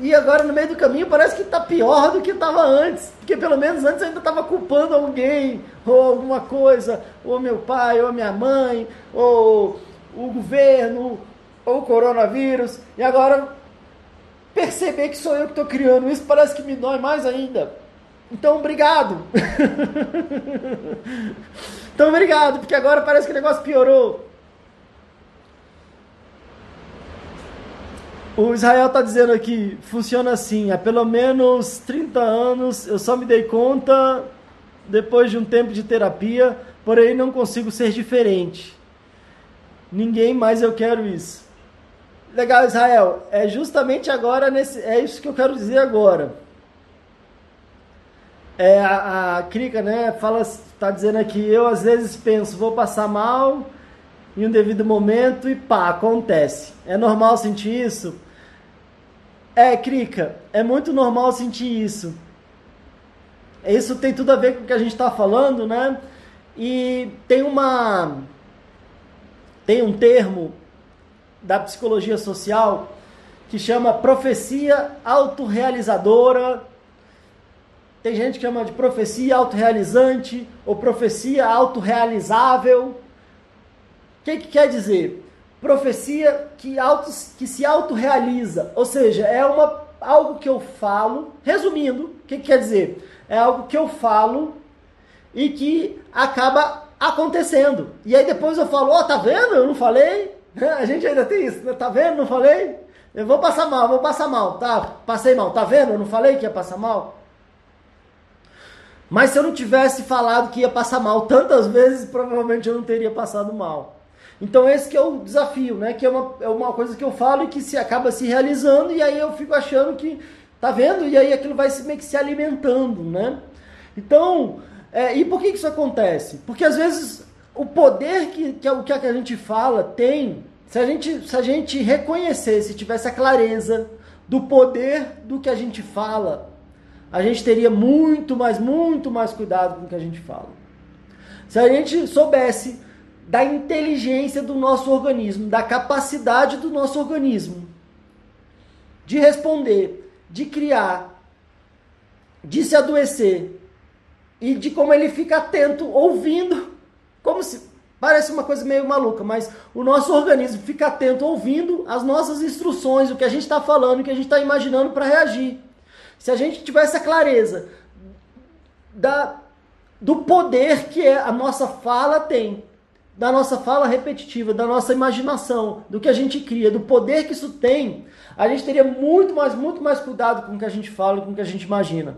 e agora no meio do caminho parece que está pior do que estava antes. Porque pelo menos antes eu ainda estava culpando alguém, ou alguma coisa, ou meu pai, ou minha mãe, ou o governo, ou o coronavírus. E agora perceber que sou eu que estou criando isso parece que me dói mais ainda. Então, obrigado. então, obrigado, porque agora parece que o negócio piorou. O Israel está dizendo aqui, funciona assim, há pelo menos 30 anos eu só me dei conta depois de um tempo de terapia, porém não consigo ser diferente. Ninguém mais eu quero isso. Legal, Israel. É justamente agora nesse. É isso que eu quero dizer agora. É, a, a Krika, né, fala, tá dizendo aqui, eu às vezes penso, vou passar mal em um devido momento e pá, acontece. É normal sentir isso? É, Krika, é muito normal sentir isso. Isso tem tudo a ver com o que a gente está falando, né? E tem uma. Tem um termo da psicologia social que chama profecia autorrealizadora. Tem gente que chama de profecia autorrealizante ou profecia autorrealizável. O que, que quer dizer? Profecia que, auto, que se autorrealiza, ou seja, é uma, algo que eu falo, resumindo, o que, que quer dizer? É algo que eu falo e que acaba acontecendo. E aí depois eu falo, ó, oh, tá vendo? Eu não falei. A gente ainda tem isso, né? tá vendo? Não falei. Eu vou passar mal, vou passar mal, tá? Passei mal, tá vendo? Eu não falei que ia passar mal. Mas se eu não tivesse falado que ia passar mal tantas vezes, provavelmente eu não teria passado mal. Então esse que é o desafio, né? Que é uma, é uma coisa que eu falo e que se acaba se realizando e aí eu fico achando que tá vendo e aí aquilo vai se meio que se alimentando, né? Então, é, e por que, que isso acontece? Porque às vezes o poder que, que, é o que a gente fala tem, se a gente, se a gente reconhecesse, tivesse a clareza do poder do que a gente fala, a gente teria muito mais, muito mais cuidado com o que a gente fala. Se a gente soubesse da inteligência do nosso organismo, da capacidade do nosso organismo de responder, de criar, de se adoecer e de como ele fica atento, ouvindo, como se parece uma coisa meio maluca, mas o nosso organismo fica atento, ouvindo as nossas instruções, o que a gente está falando, o que a gente está imaginando para reagir. Se a gente tivesse a clareza da, do poder que é a nossa fala tem da nossa fala repetitiva, da nossa imaginação, do que a gente cria, do poder que isso tem, a gente teria muito mais, muito mais cuidado com o que a gente fala e com o que a gente imagina.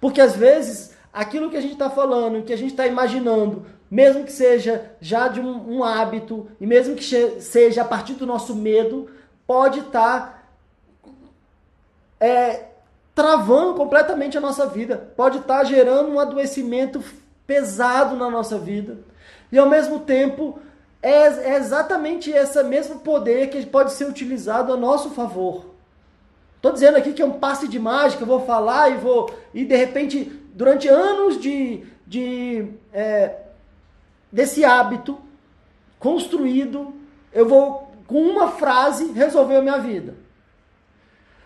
Porque às vezes, aquilo que a gente está falando, que a gente está imaginando, mesmo que seja já de um, um, hábito, e mesmo que seja a partir do nosso medo, pode estar tá, é, travando completamente a nossa vida, pode estar tá gerando um adoecimento pesado na nossa vida e ao mesmo tempo é, é exatamente esse mesmo poder que pode ser utilizado a nosso favor. Estou dizendo aqui que é um passe de mágica, eu vou falar e vou. E de repente, durante anos de, de é, desse hábito construído, eu vou, com uma frase, resolver a minha vida.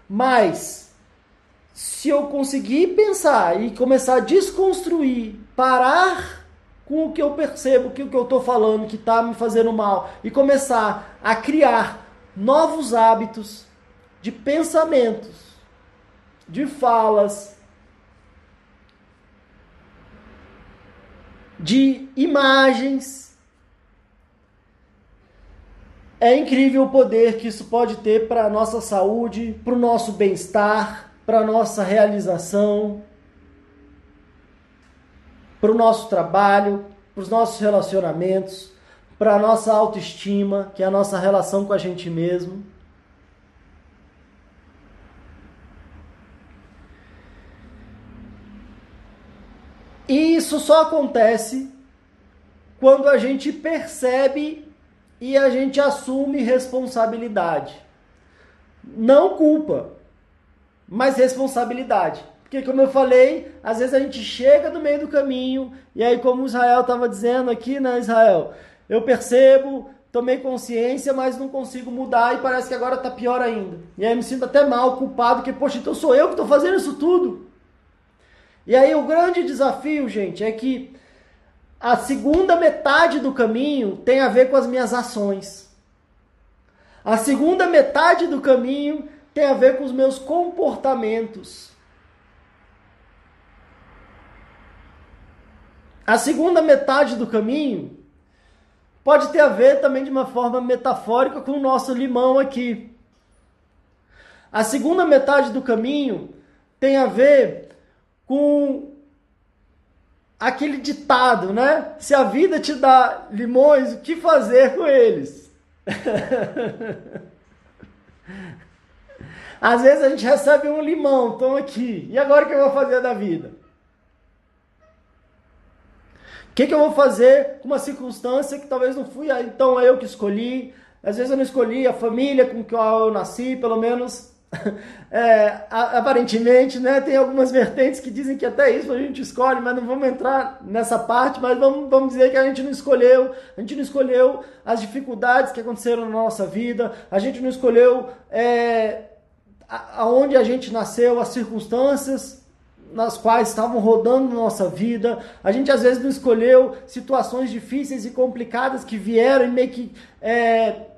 Mas, se eu conseguir pensar e começar a desconstruir, parar com o que eu percebo que o que eu estou falando que está me fazendo mal e começar a criar novos hábitos de pensamentos, de falas, de imagens. É incrível o poder que isso pode ter para a nossa saúde, para o nosso bem-estar, para a nossa realização para o nosso trabalho, para os nossos relacionamentos, para a nossa autoestima, que é a nossa relação com a gente mesmo. E isso só acontece quando a gente percebe e a gente assume responsabilidade. Não culpa, mas responsabilidade. Porque, como eu falei, às vezes a gente chega no meio do caminho, e aí, como Israel estava dizendo aqui, né, Israel? Eu percebo, tomei consciência, mas não consigo mudar e parece que agora está pior ainda. E aí me sinto até mal, culpado, que, poxa, então sou eu que estou fazendo isso tudo. E aí o grande desafio, gente, é que a segunda metade do caminho tem a ver com as minhas ações. A segunda metade do caminho tem a ver com os meus comportamentos. A segunda metade do caminho pode ter a ver também de uma forma metafórica com o nosso limão aqui. A segunda metade do caminho tem a ver com aquele ditado, né? Se a vida te dá limões, o que fazer com eles? Às vezes a gente recebe um limão, estão aqui. E agora o que eu vou fazer da vida? O que, que, eu vou fazer com uma circunstância que talvez não fui então eu que escolhi? Às vezes eu não escolhi a família com que eu nasci, pelo menos é, aparentemente, né? Tem algumas vertentes que dizem que até isso a gente escolhe, mas não vamos entrar nessa parte, mas vamos, vamos dizer que a gente não escolheu, a gente não escolheu as dificuldades que aconteceram na nossa vida, a gente não escolheu é, aonde a gente nasceu, as circunstâncias nas quais estavam rodando nossa vida. A gente às vezes não escolheu situações difíceis e complicadas que vieram e meio que é,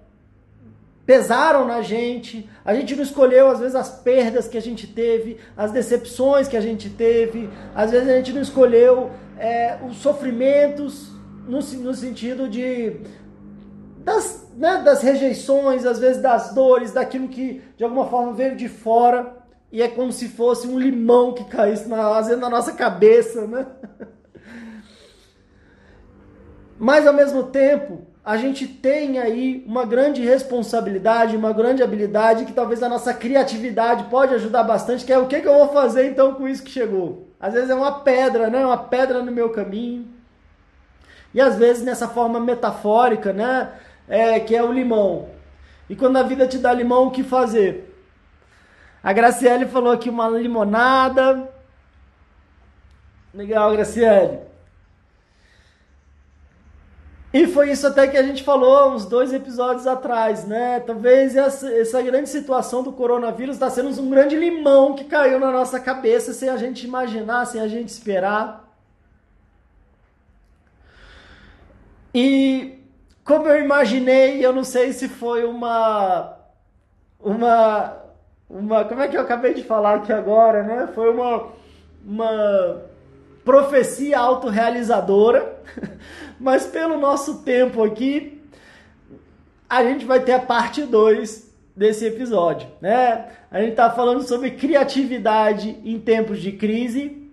pesaram na gente. A gente não escolheu às vezes as perdas que a gente teve, as decepções que a gente teve. Às vezes a gente não escolheu é, os sofrimentos no, no sentido de das, né, das rejeições, às vezes das dores, daquilo que de alguma forma veio de fora e é como se fosse um limão que caísse na, na nossa cabeça, né? Mas ao mesmo tempo, a gente tem aí uma grande responsabilidade, uma grande habilidade que talvez a nossa criatividade pode ajudar bastante, que é o que, que eu vou fazer então com isso que chegou. Às vezes é uma pedra, né? Uma pedra no meu caminho. E às vezes nessa forma metafórica, né? É, que é o limão. E quando a vida te dá limão, o que fazer? A Graciele falou aqui uma limonada. Legal, Graciele. E foi isso até que a gente falou uns dois episódios atrás, né? Talvez essa, essa grande situação do coronavírus está sendo um grande limão que caiu na nossa cabeça sem a gente imaginar, sem a gente esperar. E como eu imaginei, eu não sei se foi uma uma uma como é que eu acabei de falar aqui agora, né? Foi uma uma profecia autorrealizadora, mas pelo nosso tempo aqui, a gente vai ter a parte 2 desse episódio, né? A gente tá falando sobre criatividade em tempos de crise.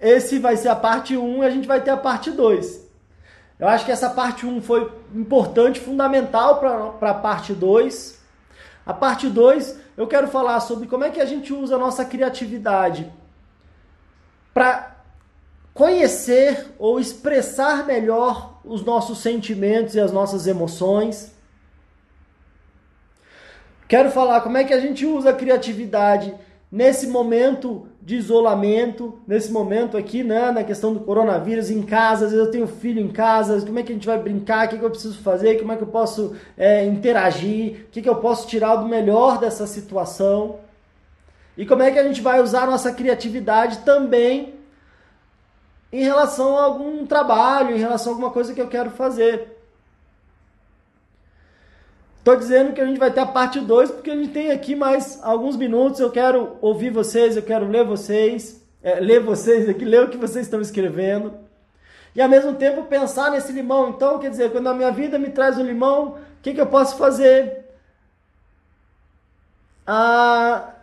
Esse vai ser a parte 1 um, e a gente vai ter a parte 2. Eu acho que essa parte 1 um foi importante, fundamental para a parte 2. A parte 2, eu quero falar sobre como é que a gente usa a nossa criatividade para conhecer ou expressar melhor os nossos sentimentos e as nossas emoções. Quero falar como é que a gente usa a criatividade nesse momento de isolamento, nesse momento aqui, né, na questão do coronavírus, em casa, às vezes eu tenho filho em casa, como é que a gente vai brincar, o que, que eu preciso fazer, como é que eu posso é, interagir, o que, que eu posso tirar do melhor dessa situação. E como é que a gente vai usar a nossa criatividade também em relação a algum trabalho, em relação a alguma coisa que eu quero fazer. Estou dizendo que a gente vai ter a parte 2 porque a gente tem aqui mais alguns minutos. Eu quero ouvir vocês, eu quero ler vocês, é, ler vocês aqui, ler o que vocês estão escrevendo. E ao mesmo tempo pensar nesse limão. Então, quer dizer, quando a minha vida me traz um limão, o que, que eu posso fazer? Ah,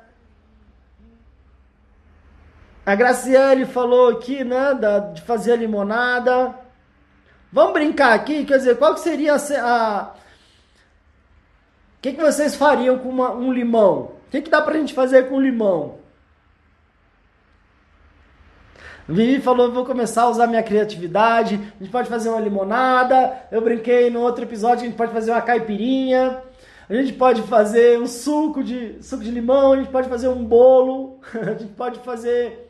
a Graciele falou aqui, né, da, de fazer a limonada. Vamos brincar aqui, quer dizer, qual que seria a... o que, que vocês fariam com uma, um limão? O que, que dá pra gente fazer com limão? Vivi falou, vou começar a usar minha criatividade. A gente pode fazer uma limonada. Eu brinquei no outro episódio, a gente pode fazer uma caipirinha. A gente pode fazer um suco de suco de limão, a gente pode fazer um bolo, a gente pode fazer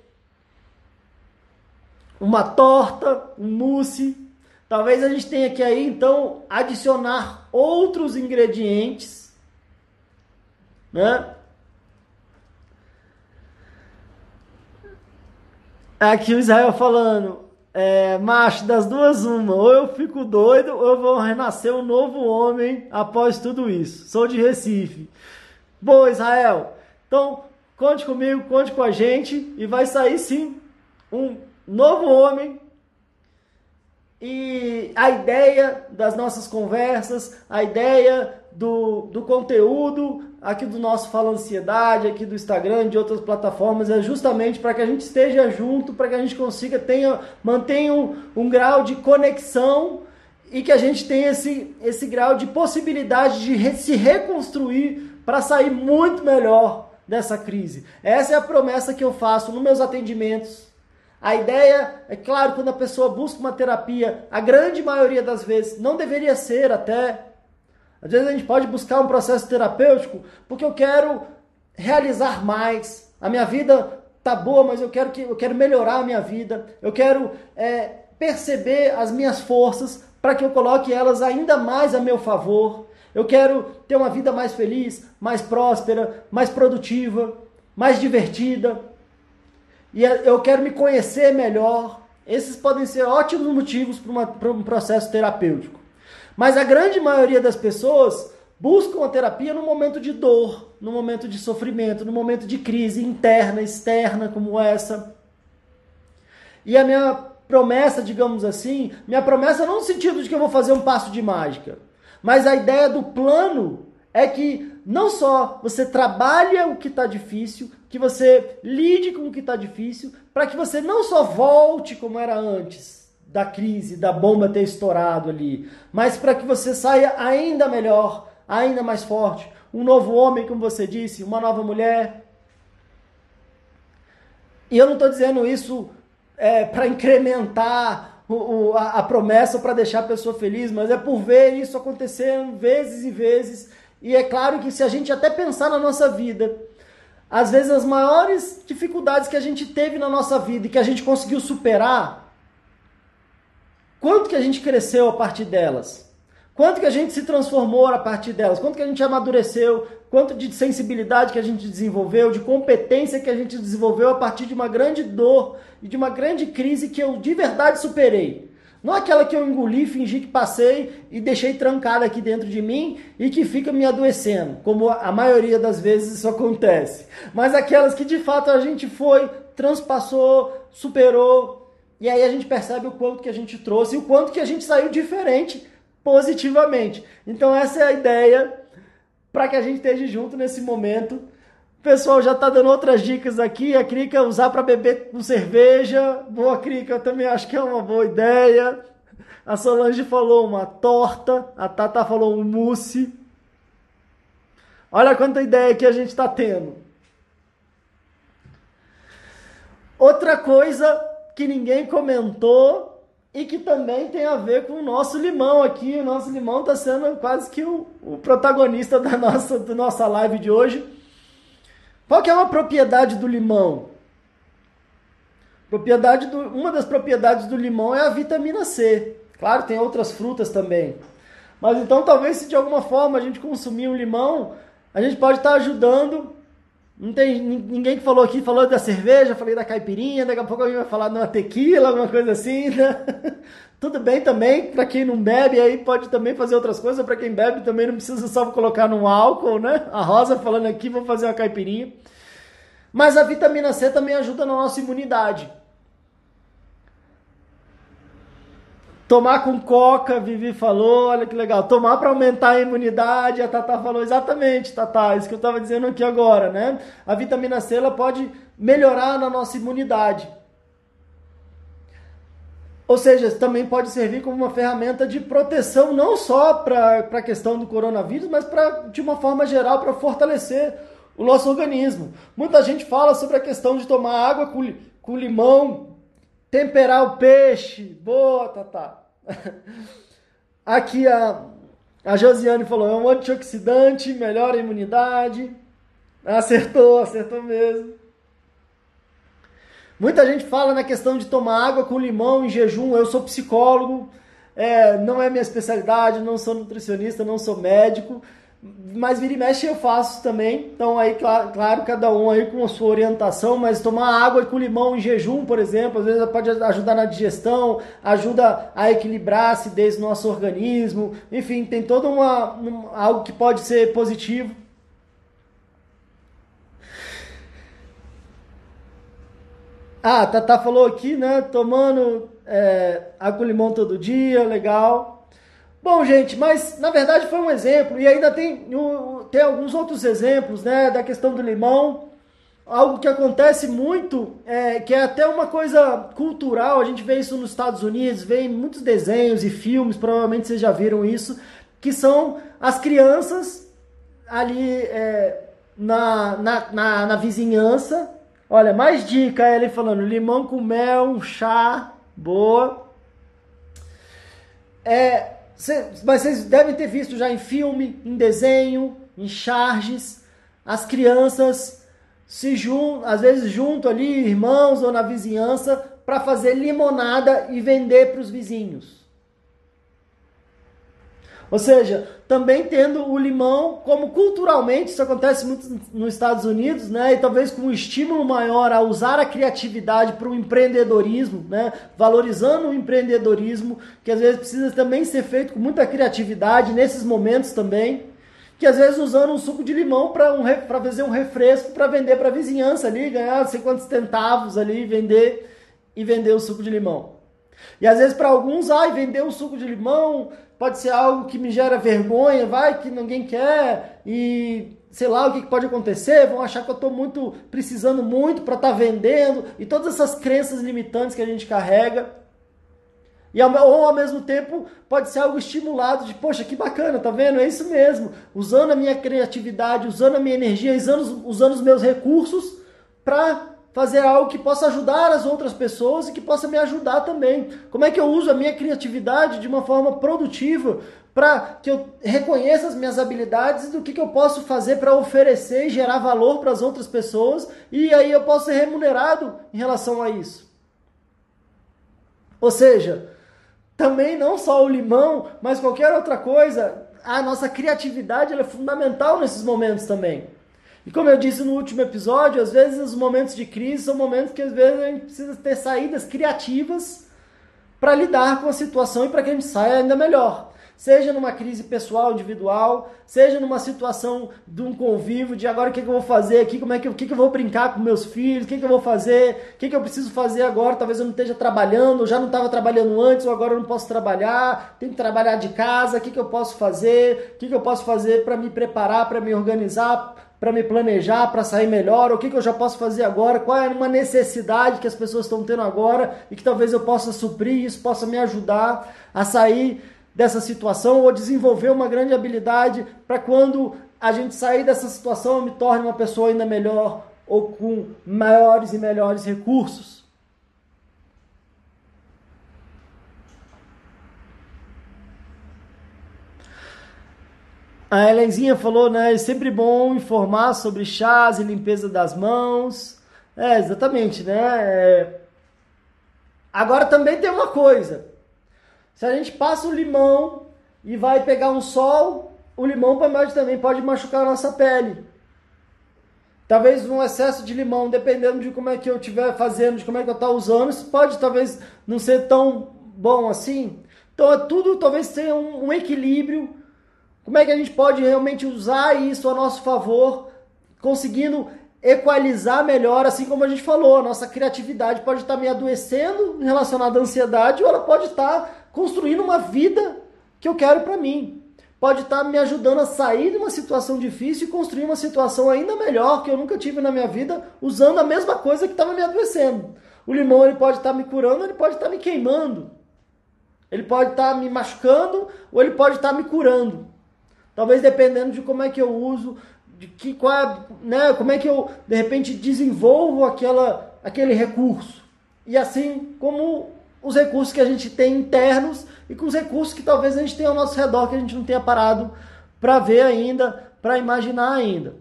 uma torta, um mousse. Talvez a gente tenha que aí então adicionar outros ingredientes, né? Aqui o Israel falando, é, macho, das duas uma, ou eu fico doido ou eu vou renascer um novo homem após tudo isso. Sou de Recife. Boa, Israel. Então, conte comigo, conte com a gente e vai sair sim um novo homem. E a ideia das nossas conversas, a ideia do, do conteúdo aqui do nosso Fala Ansiedade, aqui do Instagram, de outras plataformas, é justamente para que a gente esteja junto, para que a gente consiga, tenha, mantenha um, um grau de conexão e que a gente tenha esse, esse grau de possibilidade de re, se reconstruir para sair muito melhor dessa crise. Essa é a promessa que eu faço nos meus atendimentos a ideia, é claro, quando a pessoa busca uma terapia, a grande maioria das vezes, não deveria ser até. Às vezes a gente pode buscar um processo terapêutico porque eu quero realizar mais. A minha vida tá boa, mas eu quero que eu quero melhorar a minha vida. Eu quero é, perceber as minhas forças para que eu coloque elas ainda mais a meu favor. Eu quero ter uma vida mais feliz, mais próspera, mais produtiva, mais divertida e eu quero me conhecer melhor. Esses podem ser ótimos motivos para um processo terapêutico. Mas a grande maioria das pessoas buscam a terapia no momento de dor, no momento de sofrimento, no momento de crise interna, externa, como essa. E a minha promessa, digamos assim, minha promessa não no sentido de que eu vou fazer um passo de mágica, mas a ideia do plano é que não só você trabalha o que está difícil, que você lide com o que está difícil, para que você não só volte como era antes da crise, da bomba ter estourado ali, mas para que você saia ainda melhor, ainda mais forte, um novo homem, como você disse, uma nova mulher. E eu não estou dizendo isso é, para incrementar o, o, a, a promessa para deixar a pessoa feliz, mas é por ver isso acontecendo vezes e vezes. E é claro que se a gente até pensar na nossa vida, às vezes as maiores dificuldades que a gente teve na nossa vida e que a gente conseguiu superar, quanto que a gente cresceu a partir delas? Quanto que a gente se transformou a partir delas? Quanto que a gente amadureceu? Quanto de sensibilidade que a gente desenvolveu? De competência que a gente desenvolveu a partir de uma grande dor e de uma grande crise que eu de verdade superei? Não aquela que eu engoli, fingi que passei e deixei trancada aqui dentro de mim e que fica me adoecendo, como a maioria das vezes isso acontece. Mas aquelas que de fato a gente foi, transpassou, superou, e aí a gente percebe o quanto que a gente trouxe e o quanto que a gente saiu diferente positivamente. Então essa é a ideia para que a gente esteja junto nesse momento. Pessoal já está dando outras dicas aqui. A Crica usar para beber com cerveja. Boa, Crica, eu também acho que é uma boa ideia. A Solange falou uma torta. A Tata falou um mousse. Olha quanta ideia que a gente está tendo. Outra coisa que ninguém comentou e que também tem a ver com o nosso limão aqui. O nosso limão está sendo quase que o, o, protagonista da nossa, da nossa live de hoje. Qual que é uma propriedade do limão? Propriedade do, uma das propriedades do limão é a vitamina C. Claro, tem outras frutas também. Mas então talvez se de alguma forma a gente consumir um limão, a gente pode estar ajudando não tem ninguém que falou aqui, falou da cerveja, falei da caipirinha, daqui a pouco alguém vai falar de uma tequila, alguma coisa assim, né? Tudo bem também, para quem não bebe, aí pode também fazer outras coisas, para quem bebe também não precisa só colocar no álcool, né? A Rosa falando aqui, vou fazer uma caipirinha. Mas a vitamina C também ajuda na nossa imunidade. Tomar com coca, Vivi falou, olha que legal. Tomar para aumentar a imunidade, a Tata falou exatamente, Tata, isso que eu estava dizendo aqui agora, né? A vitamina C ela pode melhorar na nossa imunidade. Ou seja, também pode servir como uma ferramenta de proteção, não só para a questão do coronavírus, mas pra, de uma forma geral para fortalecer o nosso organismo. Muita gente fala sobre a questão de tomar água com, com limão, Temperar o peixe. Boa, Tatá. Aqui a, a Josiane falou: é um antioxidante, melhora a imunidade. Acertou, acertou mesmo. Muita gente fala na questão de tomar água com limão em jejum. Eu sou psicólogo, é, não é minha especialidade, não sou nutricionista, não sou médico, mas vira e mexe eu faço também. Então aí, claro, claro, cada um aí com a sua orientação, mas tomar água com limão em jejum, por exemplo, às vezes pode ajudar na digestão, ajuda a equilibrar a acidez do nosso organismo. Enfim, tem todo uma, um, algo que pode ser positivo. Ah, Tata falou aqui, né? Tomando é, água com limão todo dia, legal. Bom, gente, mas na verdade foi um exemplo, e ainda tem, tem alguns outros exemplos, né, da questão do limão, algo que acontece muito, é, que é até uma coisa cultural, a gente vê isso nos Estados Unidos, vê em muitos desenhos e filmes, provavelmente vocês já viram isso, que são as crianças ali é, na, na, na, na vizinhança. Olha, mais dica, ele falando, limão com mel, chá, boa. É, mas vocês devem ter visto já em filme, em desenho, em charges, as crianças se juntam, às vezes junto ali, irmãos ou na vizinhança, para fazer limonada e vender para os vizinhos. Ou seja, também tendo o limão como culturalmente, isso acontece muito nos Estados Unidos, né? E talvez com um estímulo maior a usar a criatividade para o empreendedorismo, né? Valorizando o empreendedorismo, que às vezes precisa também ser feito com muita criatividade nesses momentos também. Que às vezes usando um suco de limão para um, fazer um refresco para vender para a vizinhança ali, ganhar não sei quantos centavos ali, vender e vender o suco de limão. E às vezes para alguns, ai, vender um suco de limão pode ser algo que me gera vergonha, vai que ninguém quer e sei lá o que pode acontecer, vão achar que eu estou muito precisando muito para estar tá vendendo e todas essas crenças limitantes que a gente carrega. E ao, ou ao mesmo tempo pode ser algo estimulado de, poxa, que bacana, tá vendo? É isso mesmo. Usando a minha criatividade, usando a minha energia, usando, usando os meus recursos para fazer algo que possa ajudar as outras pessoas e que possa me ajudar também. Como é que eu uso a minha criatividade de uma forma produtiva para que eu reconheça as minhas habilidades e do que, que eu posso fazer para oferecer e gerar valor para as outras pessoas e aí eu posso ser remunerado em relação a isso. Ou seja, também não só o limão, mas qualquer outra coisa, a nossa criatividade é fundamental nesses momentos também. E como eu disse no último episódio, às vezes os momentos de crise são momentos que às vezes a gente precisa ter saídas criativas para lidar com a situação e para que a gente saia ainda melhor. Seja numa crise pessoal, individual, seja numa situação de um convívio, de agora o que, que eu vou fazer aqui, como é que, o que, que eu vou brincar com meus filhos, o que, que eu vou fazer, o que, que eu preciso fazer agora, talvez eu não esteja trabalhando, eu já não estava trabalhando antes, ou agora eu não posso trabalhar, tenho que trabalhar de casa, o que, que eu posso fazer, o que, que eu posso fazer para me preparar, para me organizar, para me planejar, para sair melhor, o que, que eu já posso fazer agora, qual é uma necessidade que as pessoas estão tendo agora e que talvez eu possa suprir, isso possa me ajudar a sair dessa situação ou desenvolver uma grande habilidade para quando a gente sair dessa situação eu me torne uma pessoa ainda melhor ou com maiores e melhores recursos. A Helenzinha falou, né? É sempre bom informar sobre chás e limpeza das mãos. É, exatamente, né? É... Agora também tem uma coisa. Se a gente passa o limão e vai pegar um sol, o limão também pode machucar a nossa pele. Talvez um excesso de limão, dependendo de como é que eu estiver fazendo, de como é que eu estou usando, isso pode talvez não ser tão bom assim. Então é tudo talvez tenha um, um equilíbrio. Como é que a gente pode realmente usar isso a nosso favor, conseguindo equalizar melhor, assim como a gente falou, a nossa criatividade pode estar me adoecendo relacionada à ansiedade ou ela pode estar construindo uma vida que eu quero para mim. Pode estar me ajudando a sair de uma situação difícil e construir uma situação ainda melhor que eu nunca tive na minha vida, usando a mesma coisa que estava me adoecendo. O limão ele pode estar me curando, ele pode estar me queimando. Ele pode estar me machucando ou ele pode estar me curando. Talvez dependendo de como é que eu uso, de que qual é, né, como é que eu de repente desenvolvo aquela aquele recurso. E assim como os recursos que a gente tem internos e com os recursos que talvez a gente tenha ao nosso redor que a gente não tenha parado para ver ainda, para imaginar ainda.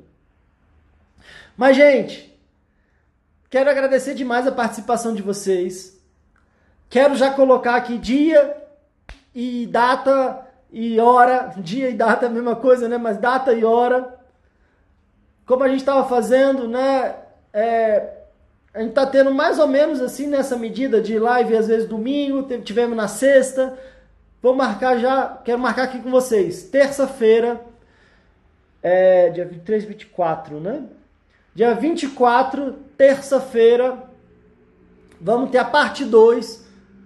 Mas, gente, quero agradecer demais a participação de vocês. Quero já colocar aqui dia e data e hora. Dia e data é a mesma coisa, né? Mas data e hora. Como a gente estava fazendo, né? É, a gente está tendo mais ou menos assim nessa medida de live, às vezes domingo, tivemos na sexta. Vou marcar já, quero marcar aqui com vocês. Terça-feira, é, dia 23, 24, né? Dia 24, terça-feira, vamos ter a parte 2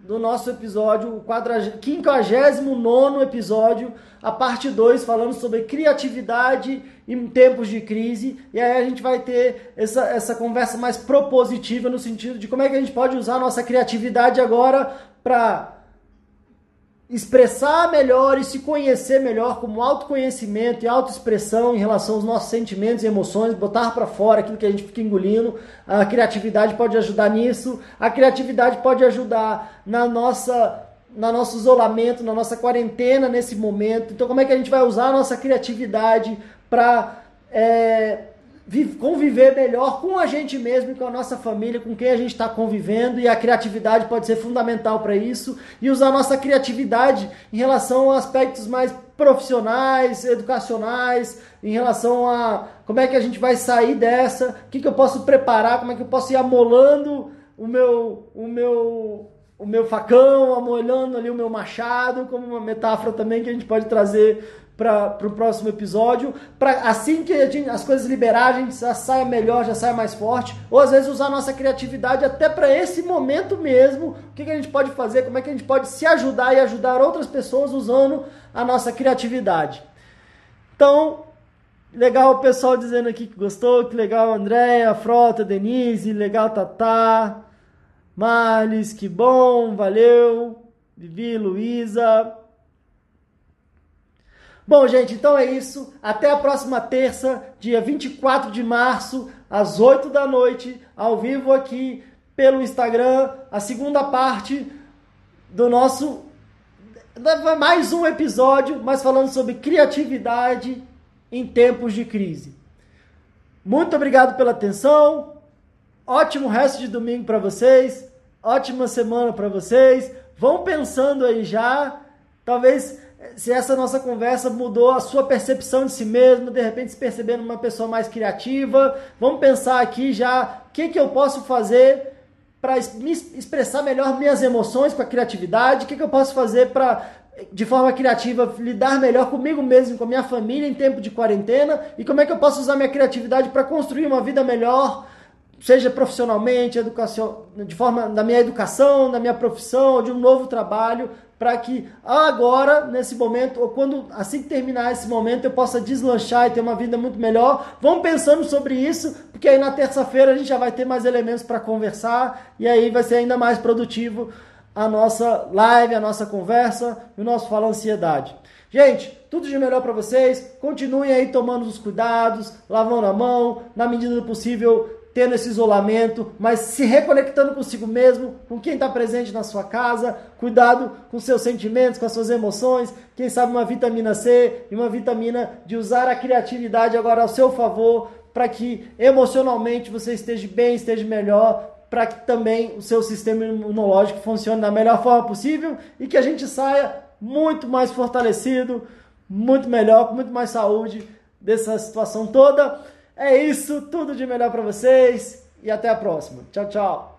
do nosso episódio, o 59 episódio, a parte 2, falando sobre criatividade em tempos de crise. E aí a gente vai ter essa, essa conversa mais propositiva no sentido de como é que a gente pode usar a nossa criatividade agora para expressar melhor e se conhecer melhor como autoconhecimento e autoexpressão em relação aos nossos sentimentos e emoções, botar para fora aquilo que a gente fica engolindo. A criatividade pode ajudar nisso. A criatividade pode ajudar na nossa na nosso isolamento, na nossa quarentena nesse momento. Então, como é que a gente vai usar a nossa criatividade para é, conviver melhor com a gente mesmo, com a nossa família, com quem a gente está convivendo, e a criatividade pode ser fundamental para isso, e usar nossa criatividade em relação a aspectos mais profissionais, educacionais, em relação a como é que a gente vai sair dessa, o que, que eu posso preparar, como é que eu posso ir amolando o meu, o meu, o meu facão, amolando ali o meu machado, como uma metáfora também que a gente pode trazer para o próximo episódio, para assim que gente, as coisas liberar, a gente já saia melhor, já saia mais forte, ou às vezes usar a nossa criatividade até para esse momento mesmo, o que, que a gente pode fazer, como é que a gente pode se ajudar e ajudar outras pessoas usando a nossa criatividade. Então, legal o pessoal dizendo aqui que gostou, que legal Andréia, Frota, Denise, legal Tatá, Marlis, que bom, valeu, Vivi, Luísa, Bom, gente, então é isso. Até a próxima terça, dia 24 de março, às 8 da noite, ao vivo aqui pelo Instagram, a segunda parte do nosso mais um episódio, mas falando sobre criatividade em tempos de crise. Muito obrigado pela atenção. Ótimo resto de domingo para vocês. Ótima semana para vocês. Vão pensando aí já. Talvez se essa nossa conversa mudou a sua percepção de si mesmo, de repente se percebendo uma pessoa mais criativa. Vamos pensar aqui já o que, que eu posso fazer para me expressar melhor minhas emoções com a criatividade, o que, que eu posso fazer para, de forma criativa, lidar melhor comigo mesmo, com a minha família em tempo de quarentena e como é que eu posso usar minha criatividade para construir uma vida melhor seja profissionalmente, educação, de forma da minha educação, da minha profissão, de um novo trabalho, para que agora, nesse momento, ou quando assim que terminar esse momento, eu possa deslanchar e ter uma vida muito melhor. Vamos pensando sobre isso, porque aí na terça-feira a gente já vai ter mais elementos para conversar e aí vai ser ainda mais produtivo a nossa live, a nossa conversa e o nosso Fala Ansiedade. Gente, tudo de melhor para vocês. Continuem aí tomando os cuidados, lavando a mão, na medida do possível, tendo esse isolamento, mas se reconectando consigo mesmo, com quem está presente na sua casa, cuidado com seus sentimentos, com as suas emoções, quem sabe uma vitamina C e uma vitamina de usar a criatividade agora ao seu favor, para que emocionalmente você esteja bem, esteja melhor, para que também o seu sistema imunológico funcione da melhor forma possível e que a gente saia muito mais fortalecido, muito melhor, com muito mais saúde dessa situação toda. É isso, tudo de melhor para vocês e até a próxima. Tchau, tchau.